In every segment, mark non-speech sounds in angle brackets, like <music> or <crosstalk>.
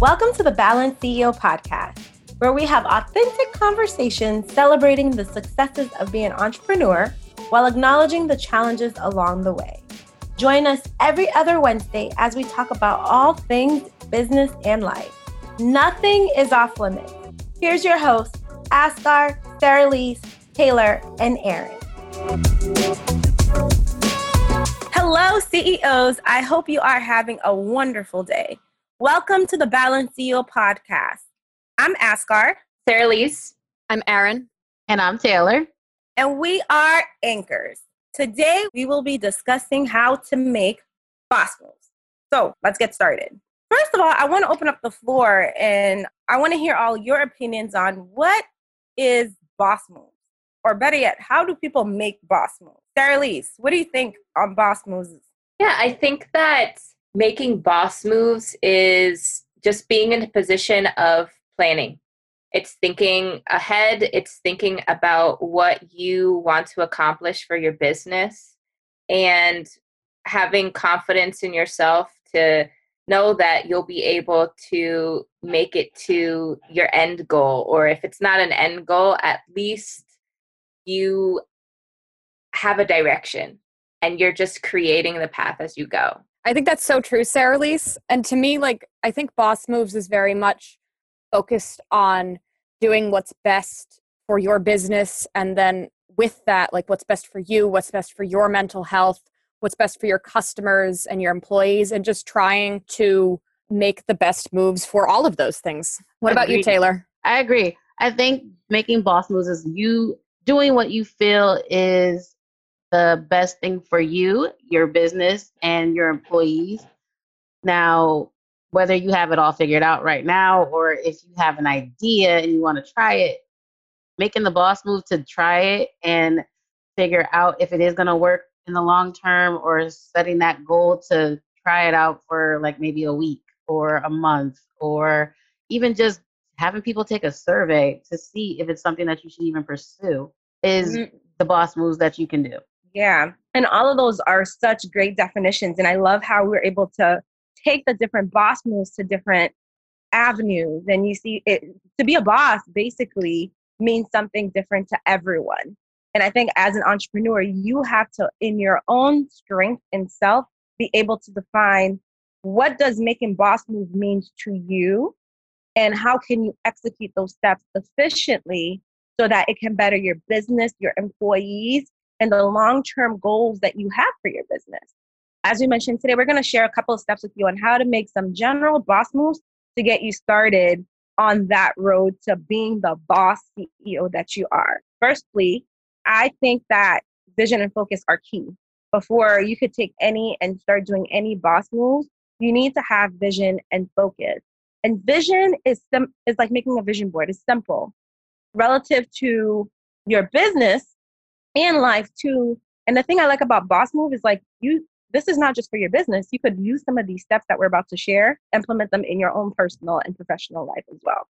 Welcome to the BalanCEO podcast, where we have authentic conversations celebrating the successes of being an entrepreneur while acknowledging the challenges along the way. Join us every other Wednesday as we talk about all things business and life. Nothing is off limits. Here's your hosts, Askar, Sarah Lise, Taylor, and Aaron. Hello, CEOs. I hope you are having a wonderful day. Welcome to the BalanCEO podcast. I'm Askar. Sarah Lise. I'm Aaron. And I'm Taylor. And we are Ankorz. Today, we will be discussing how to make boss moves. So let's get started. First of all, I want to open up the floor and I want to hear all your opinions on what is boss moves? Or better yet, how do people make boss moves? Sarah Lise, what do you think on boss moves? Yeah, I think that making boss moves is just being in a position of planning. It's thinking ahead, it's thinking about what you want to accomplish for your business and having confidence in yourself to know that you'll be able to make it to your end goal or if it's not an end goal at least you have a direction and you're just creating the path as you go i think that's so true sarah lise and to me like i think boss moves is very much focused on doing what's best for your business and then with that like what's best for you what's best for your mental health what's best for your customers and your employees and just trying to make the best moves for all of those things. What about you, Taylor? I agree. I think making boss moves is you doing what you feel is the best thing for you, your business, and your employees. Now, whether you have it all figured out right now or if you have an idea and you want to try it, making the boss move to try it and figure out if it is going to work in the long term or setting that goal to try it out for like maybe a week or a month or even just having people take a survey to see if it's something that you should even pursue is mm-hmm. the boss moves that you can do. Yeah. And all of those are such great definitions. And I love how we're able to take the different boss moves to different avenues. And you see, it, to be a boss basically means something different to everyone. And I think as an entrepreneur, you have to, in your own strength and self, be able to define what does making boss moves means to you and how can you execute those steps efficiently so that it can better your business, your employees, and the long-term goals that you have for your business. As we mentioned today, we're going to share a couple of steps with you on how to make some general boss moves to get you started on that road to being the boss CEO that you are. Firstly, I think that vision and focus are key. Before you could take any and start doing any boss moves, you need to have vision and focus. And vision is sim- is like making a vision board. It's simple, relative to your business and life too. And the thing I like about Boss Move is like you. This is not just for your business. You could use some of these steps that we're about to share, implement them in your own personal and professional life as well.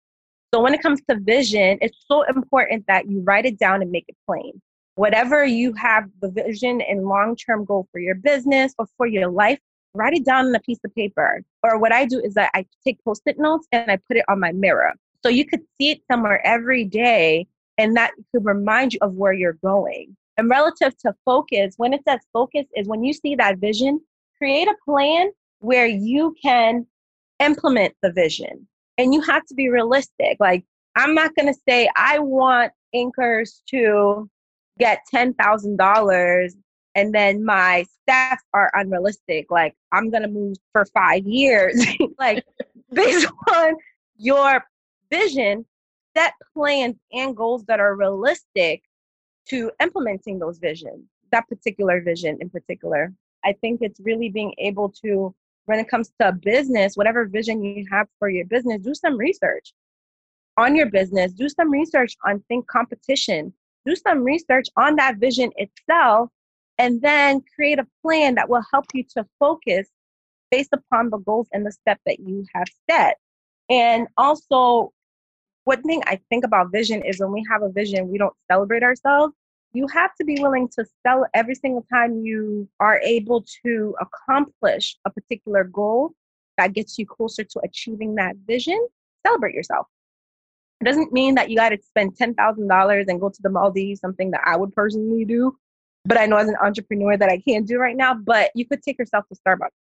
So when it comes to vision, it's so important that you write it down and make it plain whatever you have the vision and long term goal for your business or for your life, write it down on a piece of paper. Or what I do is that I take post it notes and I put it on my mirror. So you could see it somewhere every day and that could remind you of where you're going. And relative to focus, when it says focus, is when you see that vision, create a plan where you can implement the vision. And you have to be realistic. Like, I'm not going to say, I want Ankorz to get $10,000 and then my stats are unrealistic. Like, I'm going to move for five years. <laughs> like, based <laughs> on your vision, set plans and goals that are realistic to implementing those visions, that particular vision in particular. I think it's really being able to, when it comes to business, whatever vision you have for your business, do some research on your business, do some research on think competition, do some research on that vision itself, and then create a plan that will help you to focus based upon the goals and the step that you have set. And also, one thing I think about vision is when we have a vision, we don't celebrate ourselves. You have to be willing to sell every single time you are able to accomplish a particular goal. that gets you closer to achieving that vision, celebrate yourself. It doesn't mean that you got to spend $10,000 and go to the Maldives, something that I would personally do. But I know as an entrepreneur that I can't do right now. But you could take yourself to Starbucks,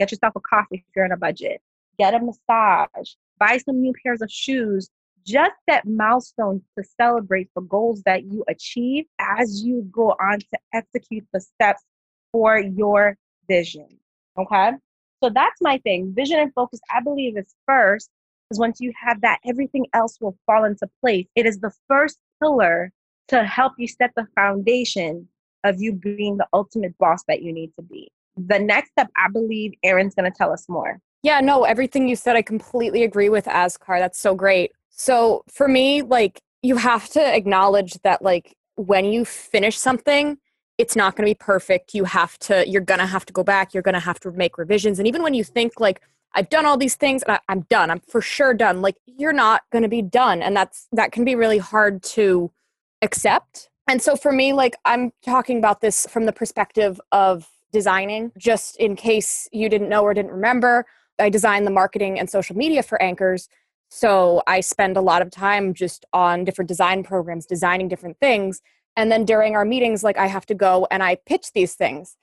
get yourself a coffee if you're on a budget, get a massage, buy some new pairs of shoes. Just set milestones to celebrate the goals that you achieve as you go on to execute the steps for your vision. Okay? So that's my thing. Vision and focus, I believe, is first because once you have that, everything else will fall into place. It is the first pillar to help you set the foundation of you being the ultimate boss that you need to be. The next step, I believe Erin's going to tell us more. Yeah, no, everything you said, I completely agree with Askar. That's so great. So for me, like, you have to acknowledge that, like, when you finish something, it's not going to be perfect. You have to, you're going to have to go back. You're going to have to make revisions. And even when you think, like, I've done all these things and I, am done. I'm for sure done. Like you're not going to be done, and that's that can be really hard to accept. And so for me, like I'm talking about this from the perspective of designing. Just in case you didn't know or didn't remember, I design the marketing and social media for Ankorz. So I spend a lot of time just on different design programs, designing different things. And then during our meetings, like I have to go and I pitch these things.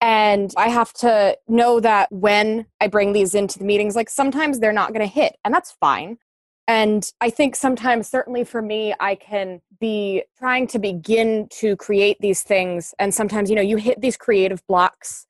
And I have to know that when I bring these into the meetings, like sometimes they're not going to hit, and that's fine. And I think sometimes, certainly for me, I can be trying to begin to create these things. And sometimes, you know, you hit these creative blocks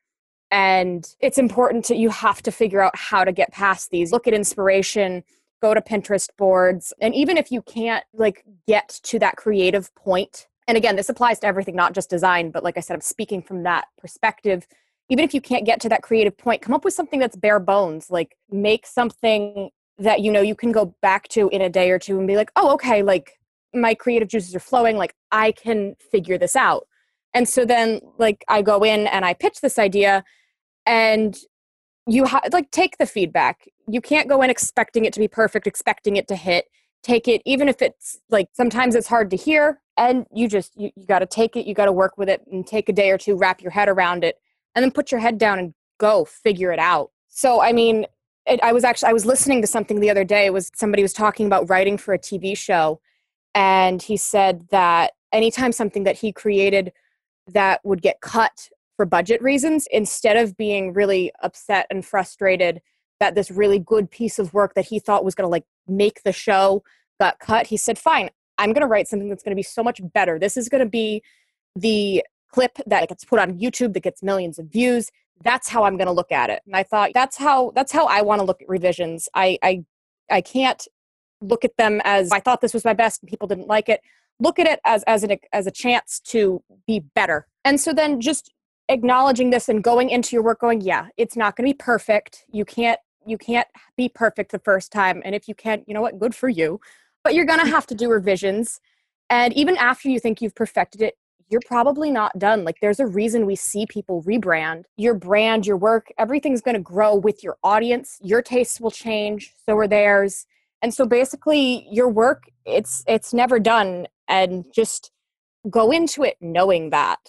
and it's important to, you have to figure out how to get past these. Look at inspiration, go to Pinterest boards. And even if you can't like get to that creative point and again, this applies to everything, not just design, but like I said, I'm speaking from that perspective. Even if you can't get to that creative point, come up with something that's bare bones. Like make something that you know you can go back to in a day or two and be like, oh, okay, like my creative juices are flowing. Like I can figure this out. And so then, like, I go in and I pitch this idea, and you have like take the feedback. You can't go in expecting it to be perfect, expecting it to hit. Take it even if it's like sometimes it's hard to hear and you just you, you got to take it you got to work with it and take a day or two wrap your head around it and then put your head down and go figure it out. So i mean it, i was actually i was listening to something the other day it was somebody was talking about writing for a tv show and he said that anytime something that he created that would get cut for budget reasons instead of being really upset and frustrated that this really good piece of work that he thought was going to like make the show got cut he said fine i'm going to write something that's going to be so much better. This is going to be the clip that gets put on youtube that gets millions of views. That's how i'm going to look at it. And i thought that's how that's how i want to look at revisions. I i i can't look at them as i thought this was my best and people didn't like it. Look at it as as an as a chance to be better. And so then just acknowledging this and going into your work going yeah it's not going to be perfect. You can't you can't be perfect the first time and if you can't you know what? Good for you. But you're going to have to do revisions and even after you think you've perfected it you're probably not done. Like there's a reason we see people rebrand. Your brand your work everything's going to grow with your audience. Your tastes will change so are theirs. And so basically your work it's it's never done and just go into it knowing that.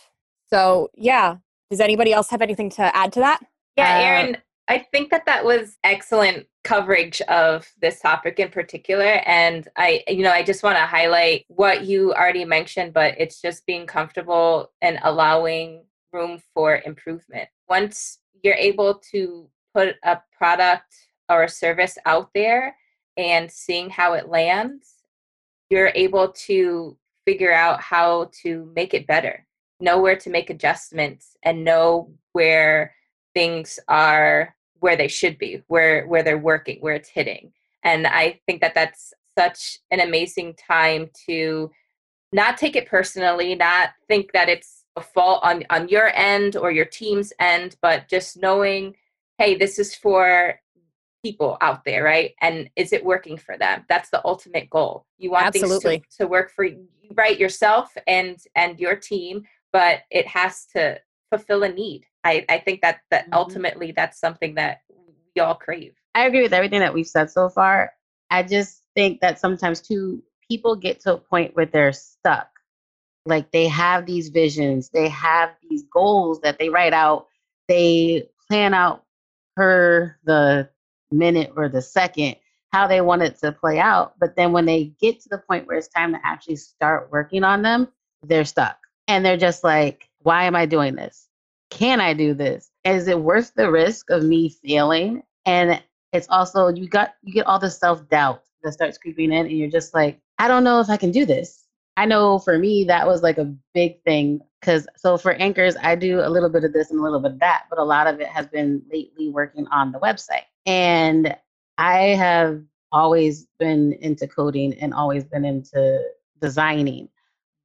So yeah does anybody else have anything to add to that yeah erin uh, I think that that was excellent coverage of this topic in particular. And I, you know, I just want to highlight what you already mentioned, but it's just being comfortable and allowing room for improvement. Once you're able to put a product or a service out there and seeing how it lands, you're able to figure out how to make it better, know where to make adjustments, and know where things are where they should be, where where they're working, where it's hitting. And I think that that's such an amazing time to not take it personally, not think that it's a fault on on your end or your team's end, but just knowing, hey, this is for people out there, right? And is it working for them? That's the ultimate goal. You want Absolutely. things to, to work for you, right yourself and and your team, but it has to fulfill a need I, I think that that mm-hmm. ultimately that's something that we all crave. I agree with everything that we've said so far. I just think that sometimes too people get to a point where they're stuck. Like they have these visions, they have these goals that they write out, they plan out per the minute or the second how they want it to play out. But then when they get to the point where it's time to actually start working on them, they're stuck. And they're just like, why am I doing this? Can I do this? Is it worth the risk of me failing? And it's also you got you get all the self-doubt that starts creeping in and you're just like, I don't know if I can do this. I know for me that was like a big thing because so for Ankorz I do a little bit of this and a little bit of that, but a lot of it has been lately working on the website. And I have always been into coding and always been into designing,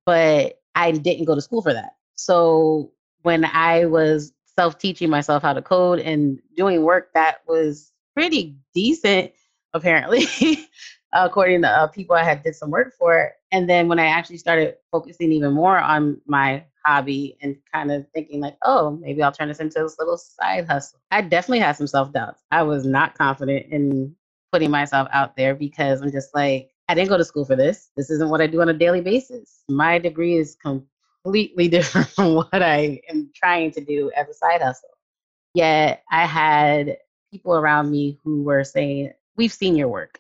but I didn't go to school for that. So when I was self teaching myself how to code and doing work that was pretty decent, apparently, <laughs> according to uh, people I had did some work for. And then when I actually started focusing even more on my hobby and kind of thinking like, oh, maybe I'll turn this into this little side hustle. I definitely had some self doubts. I was not confident in putting myself out there because I'm just like, I didn't go to school for this. This isn't what I do on a daily basis. My degree is completely <laughs> different from what I am trying to do as a side hustle. Yet I had people around me who were saying, We've seen your work.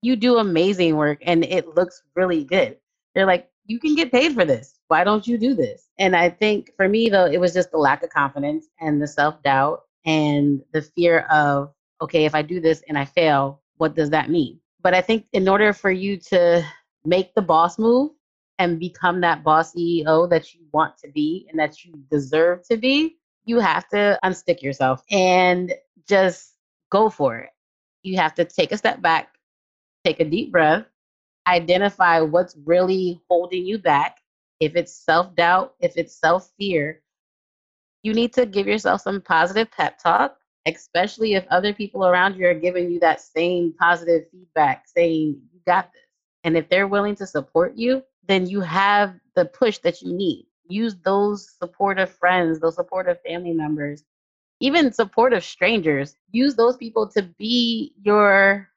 You do amazing work and it looks really good. They're like, You can get paid for this. Why don't you do this? And I think for me, though, it was just the lack of confidence and the self doubt and the fear of, okay, if I do this and I fail, what does that mean? But I think in order for you to make the boss move and become that boss CEO that you want to be and that you deserve to be, you have to unstick yourself and just go for it. You have to take a step back, take a deep breath, identify what's really holding you back. If it's self doubt, if it's self fear, you need to give yourself some positive pep talk especially if other people around you are giving you that same positive feedback saying you got this. And if they're willing to support you then you have the push that you need. Use those supportive friends those supportive family members even supportive strangers use those people to be your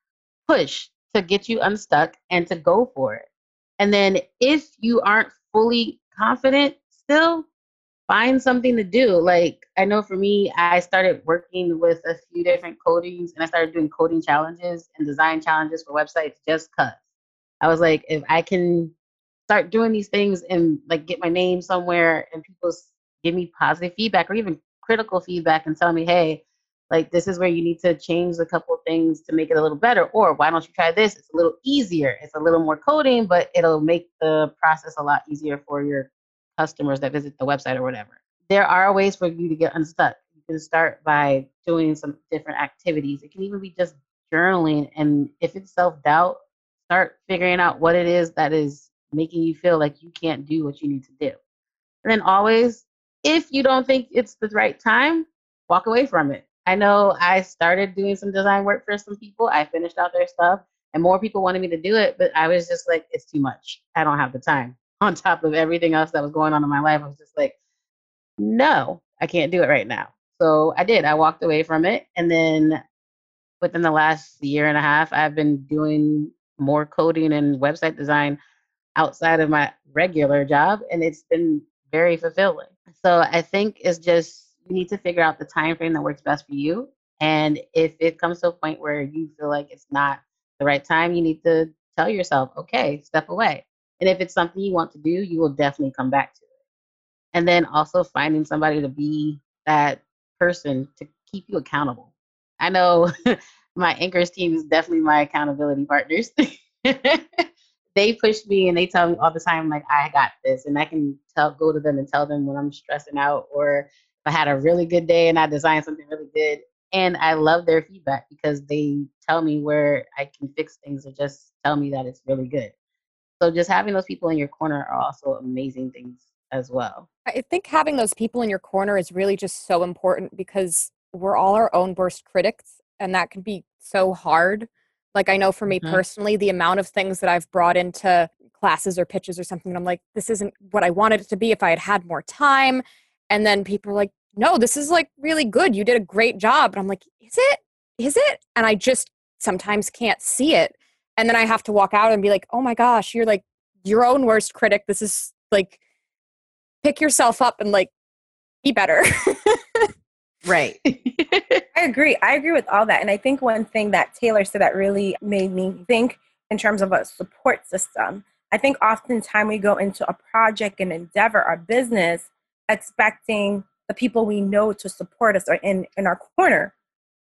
push to get you unstuck and to go for it. And then if you aren't fully confident still find something to do. Like I know for me, I started working with a few different codings and I started doing coding challenges and design challenges for websites just cuz. I was like, if I can start doing these things and like get my name somewhere and people give me positive feedback or even critical feedback and tell me, hey, like this is where you need to change a couple things to make it a little better or why don't you try this it's a little easier it's a little more coding but it'll make the process a lot easier for your customers that visit the website or whatever. There are ways for you to get unstuck. You can start by doing some different activities. It can even be just journaling. And if it's self doubt, start figuring out what it is that is making you feel like you can't do what you need to do. And then always, if you don't think it's the right time, walk away from it. I know I started doing some design work for some people. I finished out their stuff and more people wanted me to do it, but I was just like, it's too much. I don't have the time <laughs> on top of everything else that was going on in my life, I was just like, no, I can't do it right now. So I did. I walked away from it. And then within the last year and a half, I've been doing more coding and website design outside of my regular job. And it's been very fulfilling. So I think it's just you need to figure out the time frame that works best for you. And if it comes to a point where you feel like it's not the right time, you need to tell yourself, okay, step away. And if it's something you want to do, you will definitely come back to it. And then also finding somebody to be that person to keep you accountable. I know <laughs> my Ankorz team is definitely my accountability partners. <laughs> they push me and they tell me all the time, like, I got this. And I can tell, go to them and tell them when I'm stressing out or if I had a really good day and I designed something really good. And I love their feedback because they tell me where I can fix things or just tell me that it's really good. So just having those people in your corner are also amazing things as well. I think having those people in your corner is really just so important because we're all our own worst critics and that can be so hard. Like I know for me mm-hmm. personally, the amount of things that I've brought into classes or pitches or something, and I'm like, this isn't what I wanted it to be if I had had more time. And then people are like, no, this is like really good. You did a great job. And I'm like, is it? Is it? And I just sometimes can't see it and then I have to walk out and be like, oh my gosh, you're like your own worst critic. This is like, pick yourself up and like be better. right. <laughs> I agree. I agree with all that. And I think one thing that Taylor said that really made me think in terms of a support system. I think oftentimes we go into a project and endeavor, our business, expecting the people we know to support us or in, in our corner.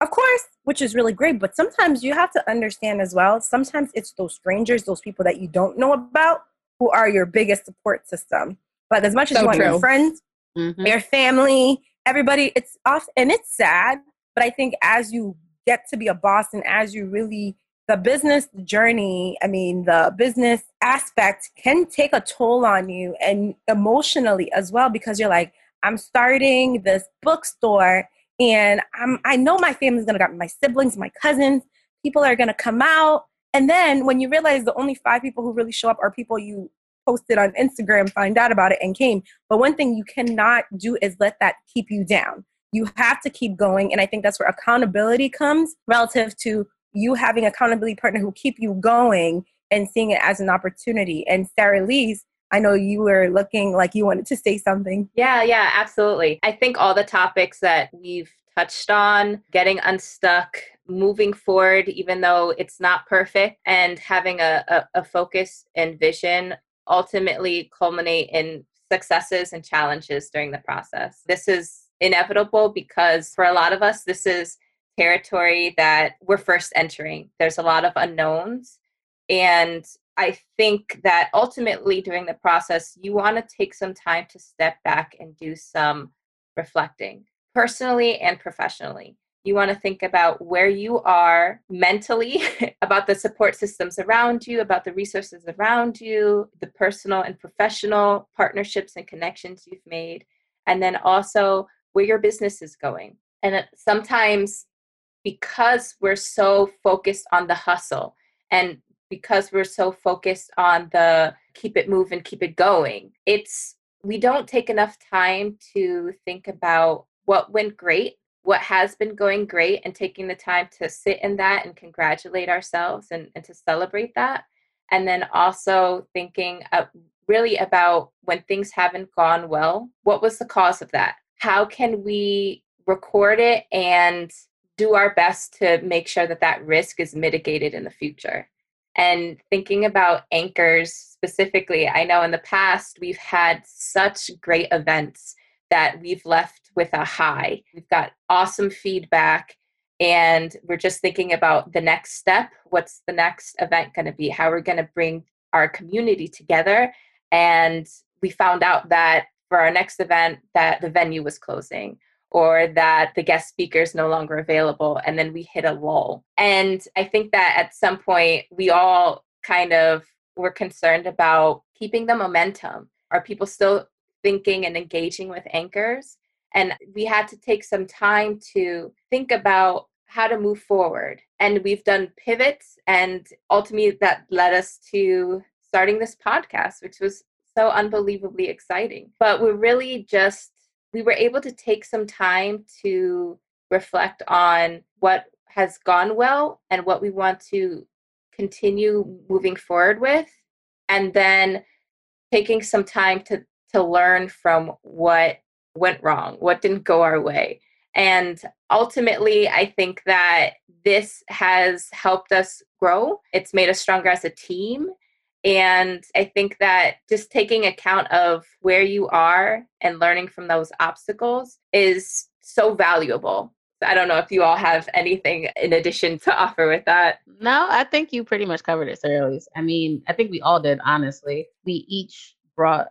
Of course, which is really great, but sometimes you have to understand as well, sometimes it's those strangers, those people that you don't know about, who are your biggest support system. But as much as So you want your friends, Mhm. your family, everybody, it's off and it's sad. But I think as you get to be a boss and as you really the business journey, I mean, the business aspect can take a toll on you and emotionally as well because you're like, I'm starting this bookstore and I'm I know my family's gonna got my siblings, my cousins, people are gonna come out. And then when you realize the only five people who really show up are people you posted on Instagram, find out about it and came. But one thing you cannot do is let that keep you down. You have to keep going. And I think that's where accountability comes relative to you having accountability partner who keep you going and seeing it as an opportunity. And Sarah Lise, I know you were looking like you wanted to say something. Yeah, yeah, absolutely. I think all the topics that we've touched on, getting unstuck, moving forward, even though it's not perfect, and having a, a, a focus and vision ultimately culminate in successes and challenges during the process. This is inevitable because for a lot of us, this is territory that we're first entering. There's a lot of unknowns. And I think that ultimately during the process, you want to take some time to step back and do some reflecting, personally and professionally. You want to think about where you are mentally, <laughs> about the support systems around you, about the resources around you, the personal and professional partnerships and connections you've made, and then also where your business is going. And sometimes, because we're so focused on the hustle and because we're so focused on the keep it moving, keep it going, it's we don't take enough time to think about what went great, what has been going great, and taking the time to sit in that and congratulate ourselves and, and to celebrate that. And then also thinking uh, really about when things haven't gone well, what was the cause of that? How can we record it and do our best to make sure that that risk is mitigated in the future? And thinking about Ankorz specifically i know in the past we've had such great events that we've left with a high. We've got awesome feedback and we're just thinking about the next step. What's the next event going to be? How we're going to bring our community together. And we found out that for our next event that the venue was closing or that the guest speaker is no longer available and then we hit a lull. And i think that at some point we all kind of were concerned about keeping the momentum. Are people still thinking and engaging with Ankorz? And we had to take some time to think about how to move forward. And we've done pivots and ultimately that led us to starting this podcast which was so unbelievably exciting. But we're really just we were able to take some time to reflect on what has gone well and what we want to continue moving forward with and then taking some time to to learn from what went wrong what didn't go our way. And ultimately i think that this has helped us grow. It's made us stronger as a team and I think that just taking account of where you are and learning from those obstacles is so valuable. I don't know if you all have anything in addition to offer with that. No, I think you pretty much covered it, Sarah I mean, I think we all did, honestly. We each brought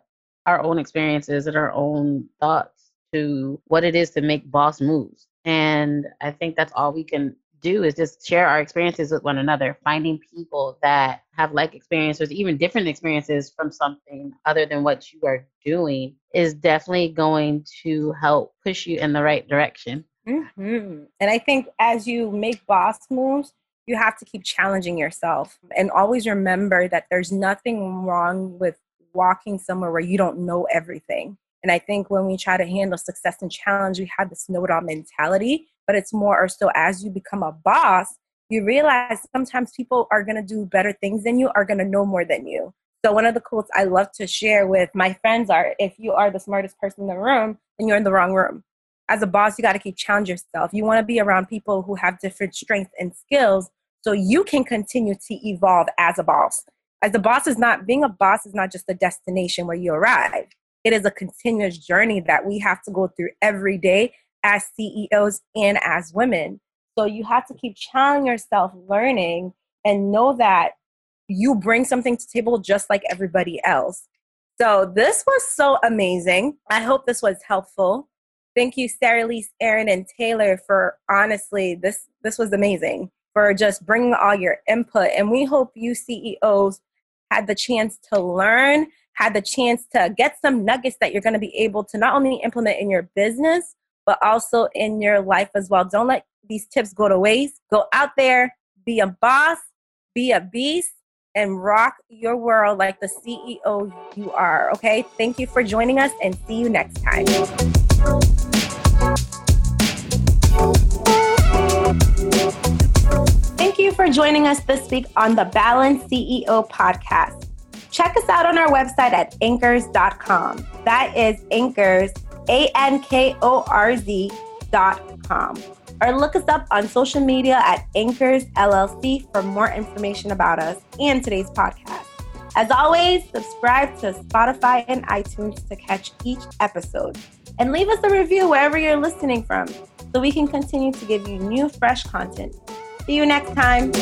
our own experiences and our own thoughts to what it is to make boss moves. And I think that's all we can do is just share our experiences with one another, finding people that have like experiences, even different experiences from something other than what you are doing is definitely going to help push you in the right direction. Mm-hmm. And I think as you make boss moves, you have to keep challenging yourself and always remember that there's nothing wrong with walking somewhere where you don't know everything. And I think when we try to handle success and challenge, we have this know it all mentality, but it's more or so as you become a boss, you realize sometimes people are going to do better things than you, are going to know more than you. So, one of the quotes I love to share with my friends are if you are the smartest person in the room, then you're in the wrong room as a boss, you got to keep challenging yourself. You want to be around people who have different strengths and skills so you can continue to evolve as a boss. As a boss is not being a boss is not just a destination where you arrive. It is a continuous journey that we have to go through every day as CEOs and as women. So you have to keep challenging yourself, learning, and know that you bring something to table just like everybody else. So this was so amazing. I hope this was helpful. Thank you, Sarah Lise, Aaron, and Taylor for honestly this this was amazing for just bringing all your input. And we hope you CEOs had the chance to learn, had the chance to get some nuggets that you're going to be able to not only implement in your business, but also in your life as well. Don't let these tips go to waste. Go out there, be a boss, be a beast, and rock your world like the CEO you are. Okay? Thank you for joining us and see you next time. Thank you for joining us this week on the BalanCEO podcast. Check us out on our website at ankorz.com. That is Ankorz, R Z.com or look us up on social media at Ankorz LLC for more information about us and today's podcast. As always, subscribe to Spotify and iTunes to catch each episode. And leave us a review wherever you're listening from so we can continue to give you new, fresh content. See you next time.